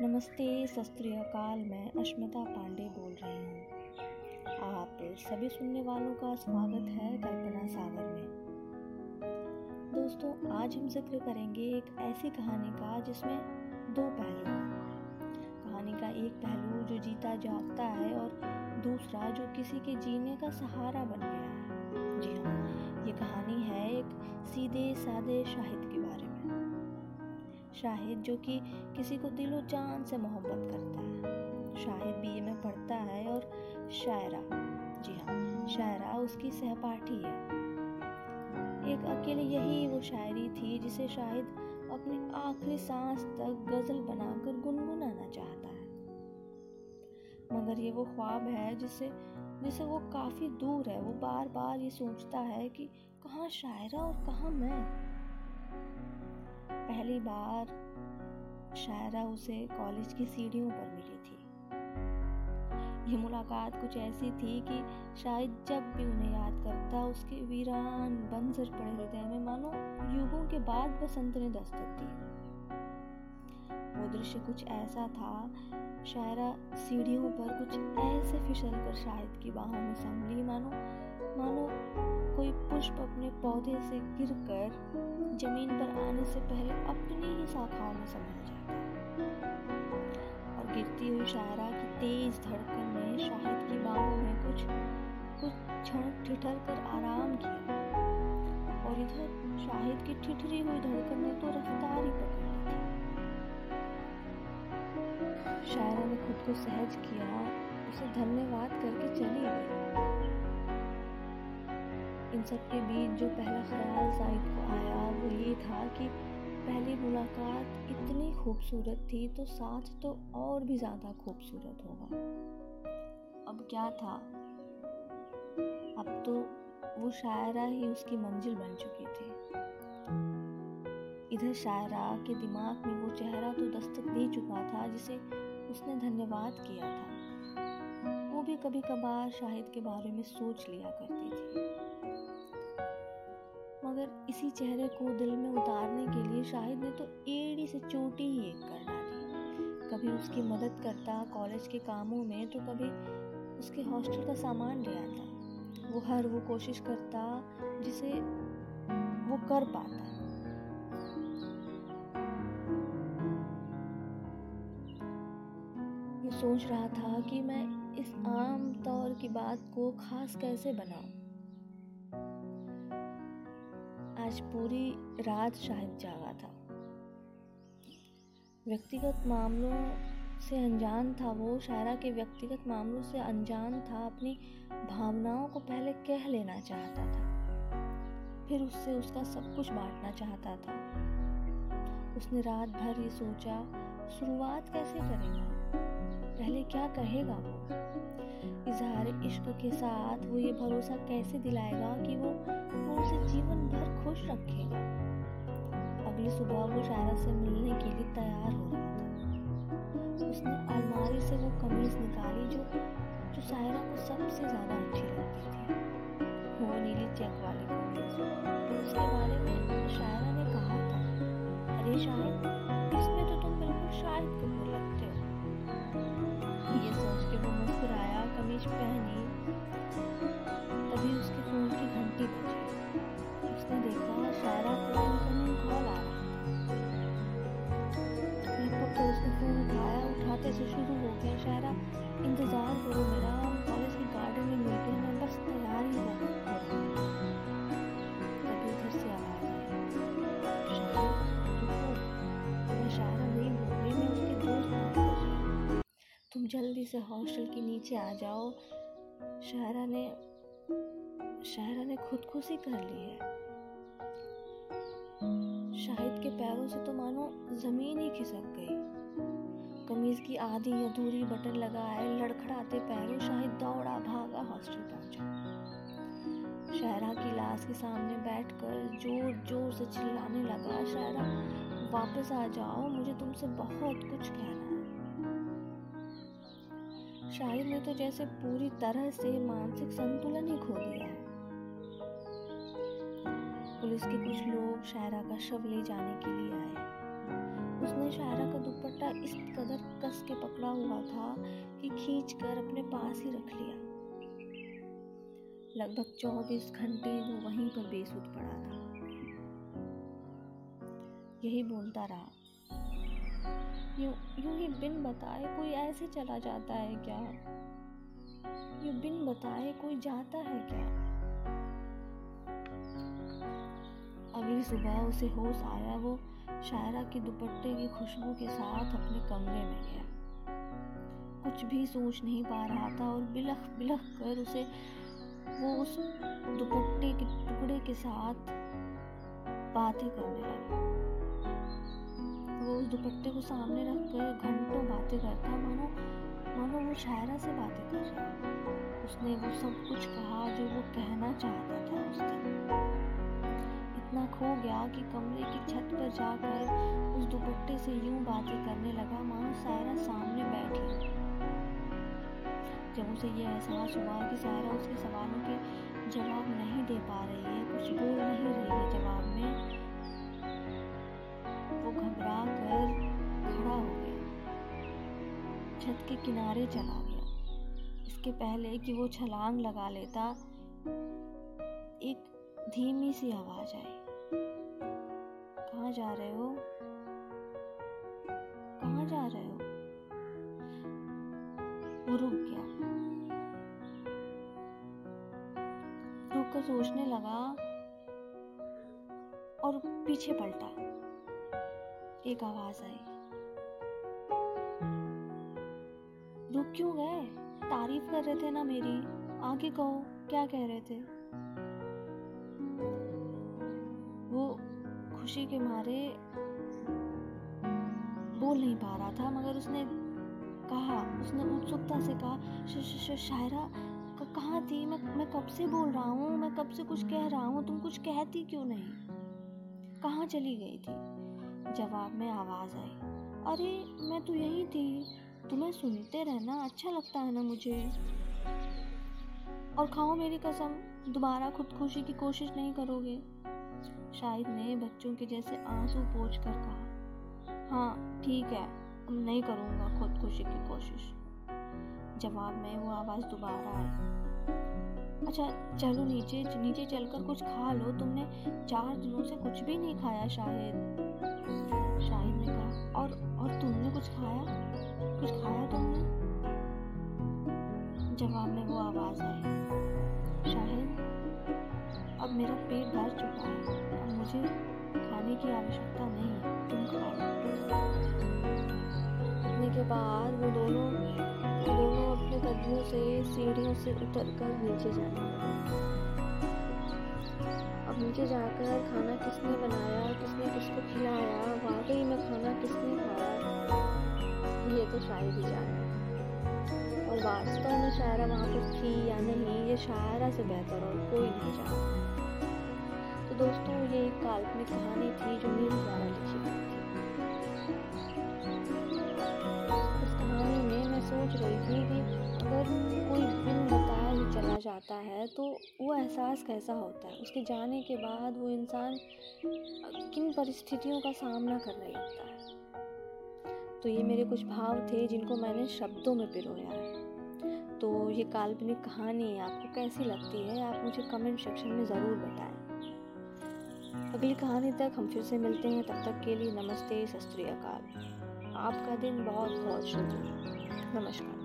नमस्ते सस्त्रीकाल मैं अश्मिता पांडे बोल रही हूँ। आप सभी सुनने वालों का स्वागत है कल्पना सागर में। दोस्तों, आज हम ज़िक्र करेंगे एक ऐसी कहानी का जिसमें दो पहलू हैं। कहानी का एक पहलू जो जीता जागता है और दूसरा जो किसी के जीने का सहारा बन गया है। जी हाँ ये कहानी है एक सीधे सादे शाहिद के बारे में। शाहिद, जो कि किसी को दिलो जान से मोहब्बत करता है। शाहिद बीए में पढ़ता है और शायरा, जी हाँ शायरा उसकी सहपाठी है। एक अकेले यही वो शायरी थी जिसे शाहिद अपनी आखिरी सांस तक गज़ल बनाकर गुनगुनाना चाहता है। मगर ये वो ख्वाब है जिसे जिसे वो काफ़ी दूर है। वो बार बार ये सोचता है कि कहाँ शायरा और कहाँ मैं? पहली बार शायरा उसे कॉलेज की सीढ़ियों पर मिली थी। ये मुलाकात कुछ ऐसी थी कि शायद जब भी उन्हें याद करता, उसके वीरान बंजर पड़े हृदय में, मानो युगों के बाद बसंत ने दस्तक दी। वो दृश्य कुछ ऐसा था, शायरा सीढ़ियों पर कुछ ऐसे फिसल कर शायद की बाहों में संभली, मानो मानो कोई पुष्प अपने पौधे से गिरकर ज़मीन पर आने से पहले अपनी ही शाखाओं में समा जाता और गिरती हुई शायरा की तेज धड़कन ने शाहिद की बाहों में कुछ कुछ क्षण ठिठर कर आराम किया। और इधर शाहिद की ठिठरी हुई धड़कन ने तो रफ्तार ही पकड़ ली थी। शायरा ने खुद को सहज किया उसे धन्यवाद करके चली गई। इन सब के बीच जो पहला ख्याल जाहिद को आया वो ये था कि पहली मुलाकात इतनी खूबसूरत थी तो साथ तो और भी ज़्यादा खूबसूरत होगा। अब क्या था? अब तो वो शायरा ही उसकी मंजिल बन चुकी थी। इधर शायरा के दिमाग में वो चेहरा तो दस्तक दे चुका था जिसे उसने धन्यवाद किया था। वो भी कभी कभार शाहिद के बारे में सोच लिया करती थी। मगर इसी चेहरे को दिल में उतारने के लिए शाहिद ने तो एड़ी से चोटी ही एक कर डाली। कभी उसकी मदद करता कॉलेज के कामों में तो कभी उसके हॉस्टल का सामान ले आता। वो हर वो कोशिश करता जिसे वो कर पाता। वो सोच रहा था कि मैं इस आम तौर की बात को खास कैसे बनाऊँ। आज पूरी रात शाहिद जागा था। व्यक्तिगत मामलों से अनजान था वो। शायरा के व्यक्तिगत मामलों से अनजान था, अपनी भावनाओं को पहले कह लेना चाहता था, फिर उससे उसका सब कुछ बांटना चाहता था। उसने रात भर ये सोचा, शुरुआत कैसे करेगा? पहले क्या कहेगा वो? इजहार इश्क के साथ वो ये भरोसा कैसे दिलाएगा कि वो उसे जीवन भर खुश रखेगा? अगली सुबह वो शायरा से मिलने के लिए तैयार हो रहा था। उसने अलमारी से वो कमीज निकाली जो जो सायरा को सबसे ज़्यादा अच्छी लगती थी। वो नीली चेक वाली कमीज। उसके बारे में शायरा ने कहा था, अरे शायद, इसमें तो तुम बिल्कुल शायद कपूर मुस्कुराया, कमीज पहनी, तभी उसके फ़ोन की घंटी बजी। उसने देखा, शायरा को इनकमिंग कॉल आ रहा लगभग तो उसने फ़ोन उठाया, उठाते से शुरू हो गया। शायरा इंतज़ार करो मेरा कॉलेज के गार्डन में मिलते हैं मैं बस तैयार ही हो तभी उधर से आवाज़ आई शायरा तुम जल्दी से हॉस्टल के नीचे आ जाओ। शायरा ने शायरा ने खुदकुशी कर ली है। शाहिद के पैरों से तो मानो ज़मीन ही खिसक गई। कमीज की आधी अधूरी बटन लगाए लड़खड़ाते पैरों शाहिद दौड़ा भागा हॉस्टल पहुँचा। शायरा की लाश के सामने बैठकर ज़ोर ज़ोर से चिल्लाने लगा। शायरा वापस आ जाओ, मुझे तुमसे बहुत कुछ कहना शाहिद ने तो जैसे पूरी तरह से मानसिक संतुलन ही खो दिया है। पुलिस के कुछ लोग शायरा का शव ले जाने के लिए आए। उसने शायरा का दुपट्टा इस कदर कस के पकड़ा हुआ था कि खींच कर अपने पास ही रख लिया। लगभग चौबीस घंटे वो वहीं पर बेसुध पड़ा था। यही बोलता रहा। यूँ यूँ ही बिन बताए कोई ऐसे चला जाता है क्या? यूँ बिन बताए कोई जाता है क्या? अगली सुबह उसे होश आया, वो शायरा के दुपट्टे की खुशबू के साथ अपने कमरे में गया। कुछ भी सोच नहीं पा रहा था और बिलख बिलख कर उसे, वो उस दुपट्टे के टुकड़े के साथ बातें करने लगा। वो उस दुपट्टे को सामने रख कर घंटों बातें करता मानो मानो वो शायरा से बातें कर रहा उसने वो सब कुछ कहा जो वो कहना चाहता था उस दिन इतना खो गया कि कमरे की छत पर जाकर उस दुपट्टे से यूँ बातें करने लगा। मानो सायरा सामने बैठी जब उसे यह एहसास हुआ कि सायरा उसके सवालों के जवाब नहीं दे पा रही है, कुछ बोल नहीं रही है जवाब में, वो घबरा छत के किनारे चला गया। इसके पहले कि वो छलांग लगा लेता, एक धीमी सी आवाज़ आई। कहाँ जा रहे हो? कहाँ जा रहे हो? वो रुक गया। रुक कर सोचने लगा और पीछे पलटा। एक आवाज़ आई। रुक क्यों गए तारीफ़ कर रहे थे ना मेरी। आगे कहो, क्या कह रहे थे? वो खुशी के मारे बोल नहीं पा रहा था, मगर उसने कहा, उसने उत्सुकता से कहा शायरा कहाँ थी? मैं मैं कब से बोल रहा हूँ? मैं कब से कुछ कह रहा हूँ? तुम कुछ कहती क्यों नहीं? कहाँ चली गई थी? जवाब में आवाज़ आई। अरे, मैं तो यही थी। तुम्हें सुनते रहना अच्छा लगता है ना मुझे? और खाओ मेरी कसम, दोबारा खुदकुशी की कोशिश नहीं करोगे? शाहिद ने बच्चों के जैसे आँसू पोछ कर कहा। हाँ ठीक है, अब नहीं करूँगा खुदकुशी की कोशिश। जवाब में वो आवाज़ दोबारा आई। अच्छा चलो नीचे नीचे चलकर कुछ खा लो, तुमने चार दिनों से कुछ भी नहीं खाया कहा और और तुमने कुछ खाया? कुछ खाया तुमने? जवाब में वो आवाज़ आई। शाहिद, अब मेरा पेट भर चुका है मुझे खाने की आवश्यकता नहीं है। तुम खाओ इतने के बाद वो दोनों दोनों अपने कदमों से, सीढ़ियों से उतर कर नीचे जाने लगे। अब नीचे जाकर खाना किसने बनाया, किसने किसको खिलाया किसने खाया ये तो शायद ही जाने और वास्तव में शायरा वहाँ पर थी या नहीं, ये शायरा से बेहतर और कोई नहीं जानता दोस्तों, ये एक काल्पनिक कहानी थी जो मेरे द्वारा लिखी गई थी। इस कहानी में मैं सोच रही थी कि अगर कोई बिन बताया ही चला जाता है तो वो एहसास कैसा होता है? उसके जाने के बाद वो इंसान किन परिस्थितियों का सामना करने लगता है? तो ये मेरे कुछ भाव थे जिनको मैंने शब्दों में पिरोया है। तो ये काल्पनिक कहानी आपको कैसी लगती है, आप मुझे कमेंट सेक्शन में ज़रूर बताएँ। अगली कहानी तक हम फिर से मिलते हैं, तब तक के लिए नमस्ते, सत आपका दिन बहुत बहुत शुभ